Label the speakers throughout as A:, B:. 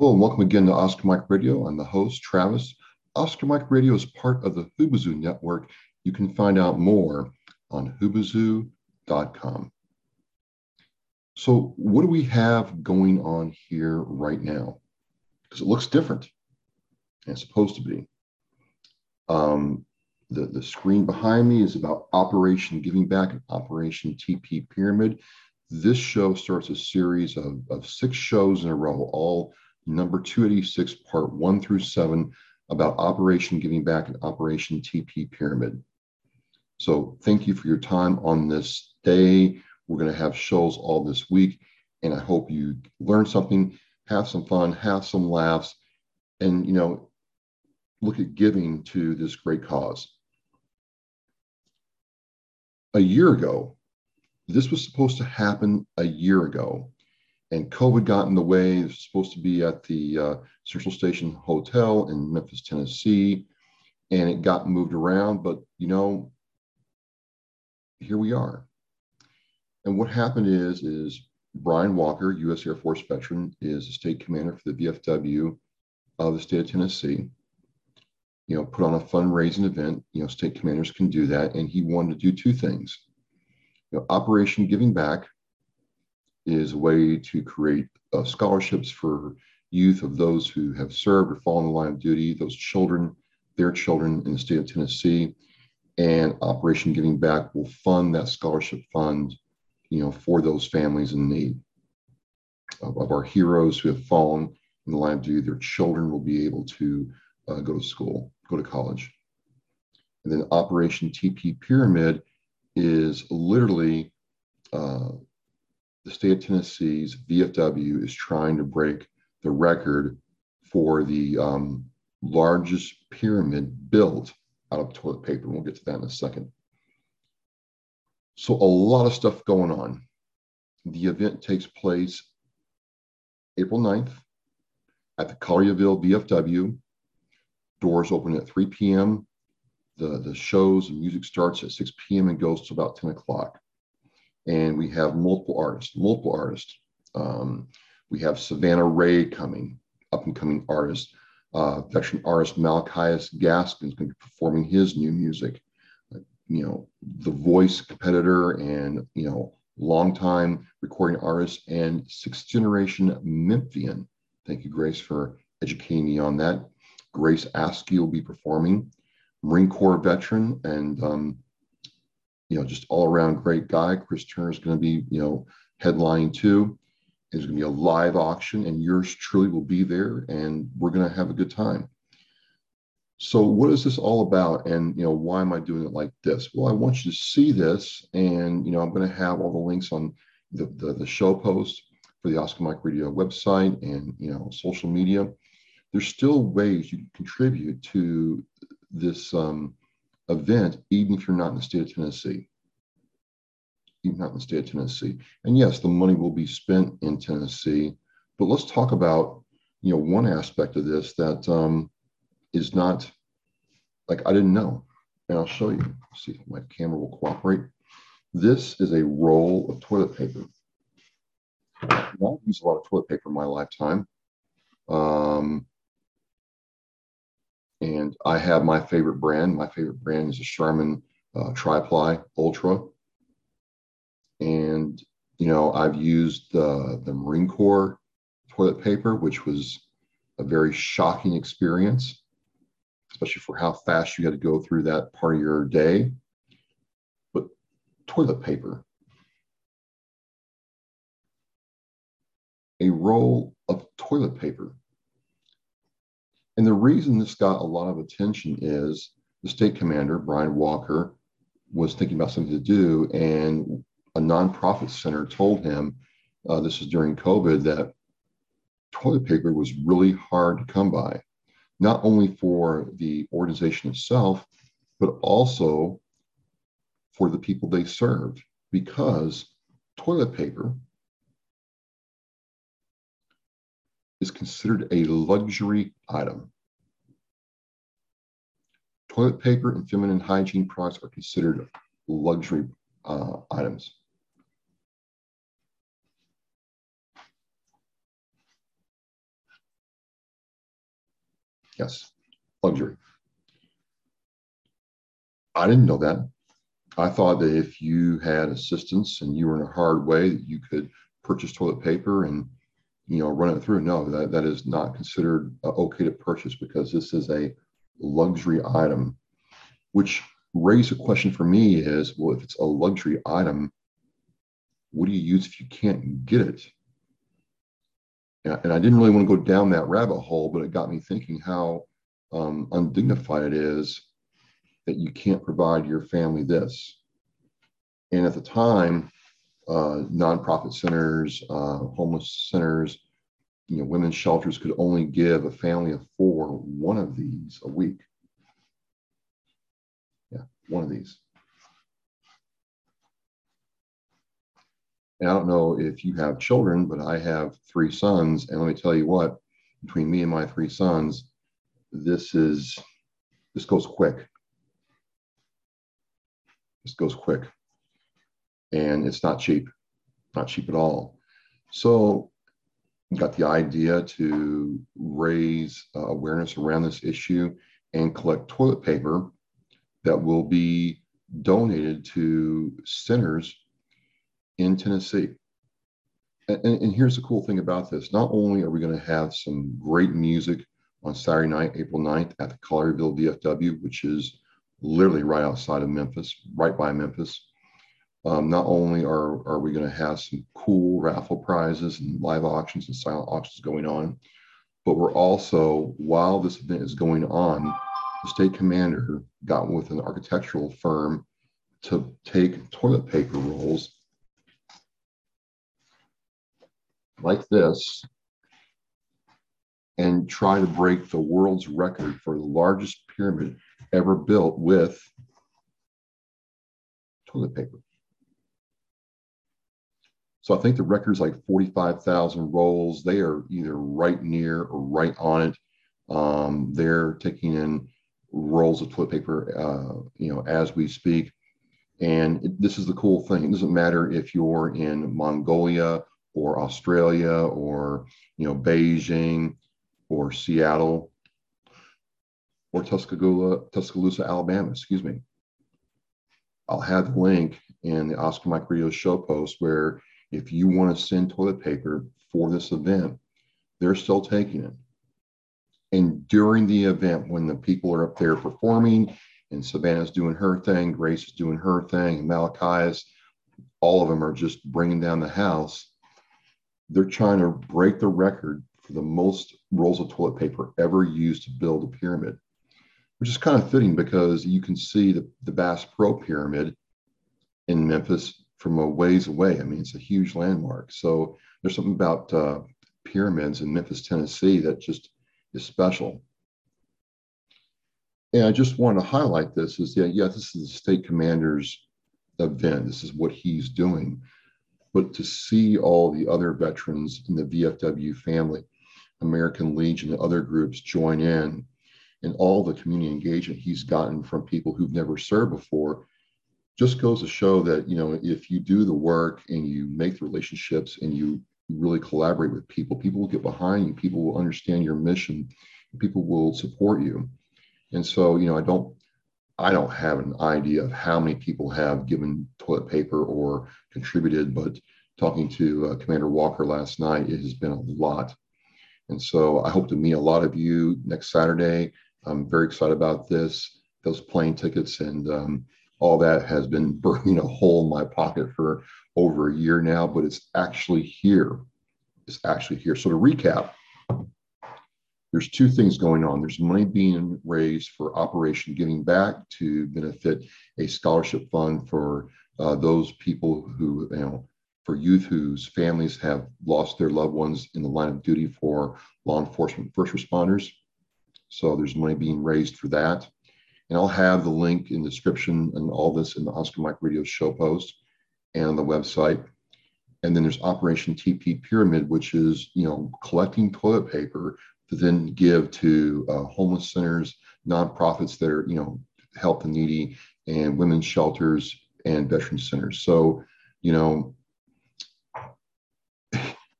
A: Hello and welcome again to Oscar Mike Radio. I'm the host, Travis. Oscar Mike Radio is part of the Hubazoo network. You can find out more on hubazoo.com. So, what do we have going on here right now? Because it looks different. It's supposed to be. Um, the, the screen behind me is about Operation Giving Back and Operation TP Pyramid. This show starts a series of, of six shows in a row, all number 286, part one through seven, about Operation Giving Back and Operation TP Pyramid. So thank you for your time on this day. We're going to have shows all this week, and I hope you learn something, have some fun, have some laughs, and you know, look at giving to this great cause. A year ago, this was supposed to happen a year ago and COVID got in the way. It was supposed to be at the uh, Central Station Hotel in Memphis, Tennessee, and it got moved around. But you know, here we are. And what happened is, is Brian Walker, U.S. Air Force veteran, is the state commander for the VFW of the state of Tennessee. You know, put on a fundraising event. You know, state commanders can do that, and he wanted to do two things. You know, Operation Giving Back, is a way to create uh, scholarships for youth of those who have served or fallen in the line of duty, those children, their children in the state of Tennessee. And Operation Giving Back will fund that scholarship fund, you know, for those families in need. Of, of our heroes who have fallen in the line of duty, their children will be able to uh, go to school, go to college. And then Operation TP Pyramid is literally uh, the state of Tennessee's VFW is trying to break the record for the um, largest pyramid built out of toilet paper. We'll get to that in a second. So, a lot of stuff going on. The event takes place April 9th at the Collierville VFW. Doors open at 3 p.m. The, the shows and music starts at 6 p.m. and goes to about 10 o'clock and we have multiple artists, multiple artists. Um, we have Savannah Ray coming, up and coming artist. Uh, veteran artist Malachias Gaskin is going to be performing his new music. Uh, you know, the voice competitor and, you know, longtime recording artist and sixth generation Memphian. Thank you, Grace, for educating me on that. Grace Askew will be performing. Marine Corps veteran and um, you know, just all around great guy. Chris Turner is going to be, you know, headlining too. There's going to be a live auction, and yours truly will be there, and we're going to have a good time. So, what is this all about? And you know, why am I doing it like this? Well, I want you to see this, and you know, I'm going to have all the links on the, the, the show post for the Oscar Mike Radio website and you know, social media. There's still ways you can contribute to this um, event, even if you're not in the state of Tennessee. Even not in the state of Tennessee. And yes, the money will be spent in Tennessee. But let's talk about, you know, one aspect of this that um, is not like I didn't know. And I'll show you. See if my camera will cooperate. This is a roll of toilet paper. I've used a lot of toilet paper in my lifetime. Um, and I have my favorite brand. My favorite brand is a Charmin uh, Tri-Ply Ultra. And, you know, I've used the, the Marine Corps toilet paper, which was a very shocking experience, especially for how fast you had to go through that part of your day. But toilet paper, a roll of toilet paper and the reason this got a lot of attention is the state commander, Brian Walker, was thinking about something to do, and a nonprofit center told him, uh, this is during COVID, that toilet paper was really hard to come by, not only for the organization itself, but also for the people they served, because toilet paper is considered a luxury item. Toilet paper and feminine hygiene products are considered luxury uh, items. Yes, luxury. I didn't know that. I thought that if you had assistance and you were in a hard way, that you could purchase toilet paper and you know run it through. No, that, that is not considered uh, okay to purchase because this is a luxury item, which raises a question for me is, well, if it's a luxury item, what do you use if you can't get it? And I didn't really want to go down that rabbit hole, but it got me thinking how um, undignified it is that you can't provide your family this. And at the time, uh, nonprofit centers, uh, homeless centers, you know, women's shelters could only give a family of four one of these a week. Yeah, one of these. And I don't know if you have children, but I have three sons. And let me tell you what, between me and my three sons, this is, this goes quick. This goes quick. And it's not cheap, not cheap at all. So got the idea to raise uh, awareness around this issue and collect toilet paper that will be donated to centers in Tennessee. And, and, here's the cool thing about this. Not only are we going to have some great music on Saturday night, April 9th at the Collierville VFW, which is literally right outside of Memphis, right by Memphis. Um, not only are, are we going to have some cool raffle prizes and live auctions and silent auctions going on, but we're also, while this event is going on, the state commander got with an architectural firm to take toilet paper rolls like this and try to break the world's record for the largest pyramid ever built with toilet paper. So I think the record is like 45,000 rolls. They are either right near or right on it. Um, they're taking in rolls of toilet paper, uh, you know, as we speak. And it, this is the cool thing. It doesn't matter if you're in Mongolia or Australia or you know Beijing or Seattle or Tuscaloosa, Tuscaloosa, Alabama. Excuse me. I'll have the link in the Oscar Mike Radio show post where if you want to send toilet paper for this event, they're still taking it. And during the event, when the people are up there performing and Savannah's doing her thing, Grace is doing her thing, Malachi all of them are just bringing down the house they're trying to break the record for the most rolls of toilet paper ever used to build a pyramid, which is kind of fitting because you can see the, the Bass Pro Pyramid in Memphis from a ways away. I mean, it's a huge landmark. So there's something about uh, pyramids in Memphis, Tennessee that just is special. And I just want to highlight this is that, yeah, this is the state commander's event. This is what he's doing but to see all the other veterans in the VFW family, American Legion, and other groups join in, and all the community engagement he's gotten from people who've never served before, just goes to show that you know if you do the work and you make the relationships and you really collaborate with people, people will get behind you, people will understand your mission, people will support you. And so, you know, I don't I don't have an idea of how many people have given toilet paper or contributed, but talking to uh, Commander Walker last night, it has been a lot. And so I hope to meet a lot of you next Saturday. I'm very excited about this, those plane tickets, and um, all that has been burning a hole in my pocket for over a year now, but it's actually here. It's actually here. So to recap, there's two things going on. There's money being raised for Operation Giving Back to benefit a scholarship fund for uh, those people who, you know, for youth whose families have lost their loved ones in the line of duty for law enforcement first responders. So there's money being raised for that. And I'll have the link in the description and all this in the Oscar Mike Radio show post and on the website. And then there's Operation TP Pyramid, which is, you know, collecting toilet paper to then give to uh, homeless centers, nonprofits that are, you know, help the needy, and women's shelters and veteran centers. So, you know,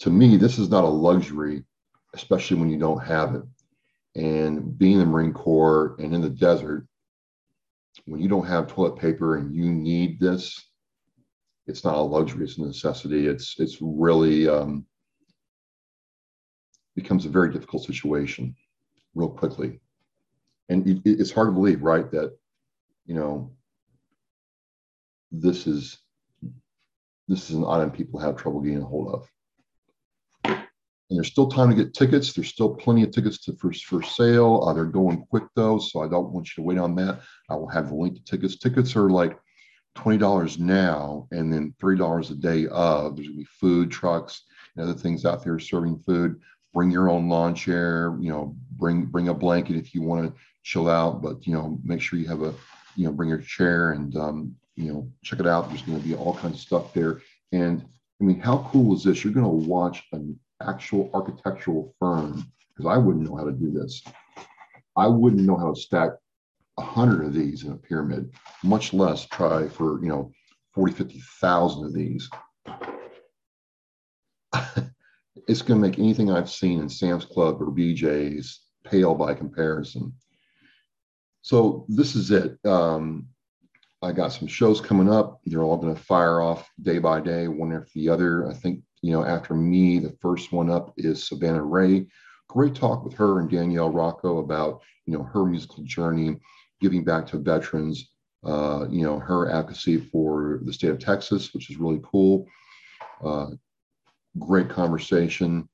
A: to me, this is not a luxury, especially when you don't have it. And being in the Marine Corps and in the desert, when you don't have toilet paper and you need this, it's not a luxury; it's a necessity. It's it's really um, becomes a very difficult situation real quickly, and it, it's hard to believe, right, that you know this is this is an item people have trouble getting a hold of. And there's still time to get tickets. There's still plenty of tickets to, for, for sale. Uh, they're going quick though, so I don't want you to wait on that. I will have the link to tickets. Tickets are like $20 now and then $3 a day of. There's gonna be food trucks and other things out there serving food. Bring your own lawn chair, you know, bring bring a blanket if you want to chill out, but you know, make sure you have a, you know, bring your chair and um, you know, check it out. There's to be all kinds of stuff there. And I mean, how cool is this? You're to watch an actual architectural firm because I wouldn't know how to do this. I wouldn't know how to stack a hundred of these in a pyramid, much less try for, you know, 40, 50,000 of these. it's going to make anything I've seen in Sam's Club or BJ's pale by comparison. So this is it. Um, I got some shows coming up. They're all going to fire off day by day, one after the other. I think, you know, after me, the first one up is Savannah Ray. Great talk with her and Danielle Rocco about, you know, her musical journey, giving back to veterans, uh, you know, her advocacy for the state of Texas, which is really cool. Uh, great conversation.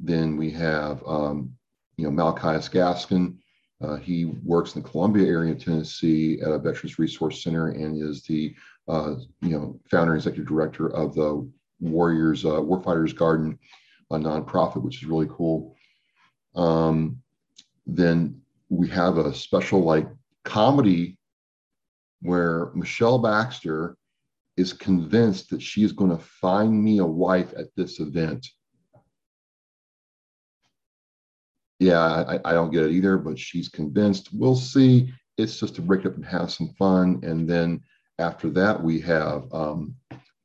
A: Then we have, um, you know, Malachias Gaskin, uh, he works in the Columbia area of Tennessee at a Veterans Resource Center and is the uh, you know founder and executive director of the Warriors uh, Warfighters Garden, a nonprofit, which is really cool. Um, then we have a special like comedy where Michelle Baxter is convinced that she is going to find me a wife at this event yeah, I, I don't get it either, but she's convinced. We'll see. It's just to break up and have some fun. And then after that, we have um,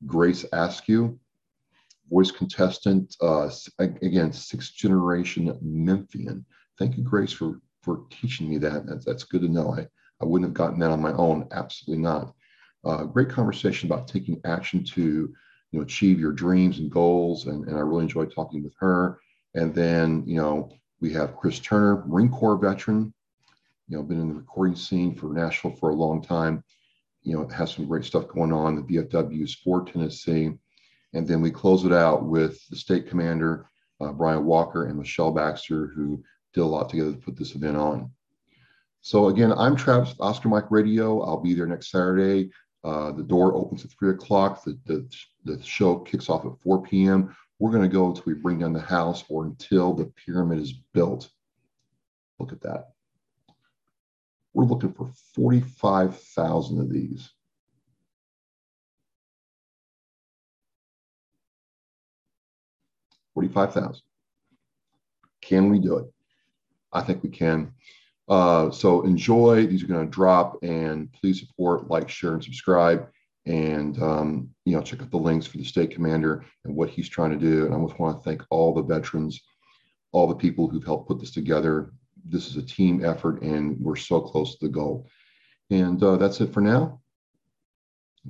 A: Grace Askew, voice contestant, uh, again, sixth generation Memphian. Thank you, Grace, for, for teaching me that. That's, that's good to know. I, I wouldn't have gotten that on my own. Absolutely not. Uh, great conversation about taking action to you know, achieve your dreams and goals. And, and I really enjoyed talking with her. And then, you know, we have Chris Turner, Marine Corps veteran, you know, been in the recording scene for Nashville for a long time. You know, has some great stuff going on. The VFWs for Tennessee. And then we close it out with the state commander, uh, Brian Walker, and Michelle Baxter, who did a lot together to put this event on. So again, I'm Travis Oscar Mike Radio. I'll be there next Saturday. Uh, the door opens at three o'clock. The, the, the show kicks off at 4 p.m. We're going to go until we bring down the house or until the pyramid is built. Look at that. We're looking for 45,000 of these. Forty-five thousand. Can we do it? I think we can. Uh, so enjoy. These are going to drop, and please support, like, share, and subscribe and um, you know check out the links for the state commander and what he's trying to do and i just want to thank all the veterans all the people who've helped put this together this is a team effort and we're so close to the goal and uh, that's it for now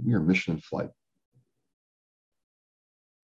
A: we are mission in flight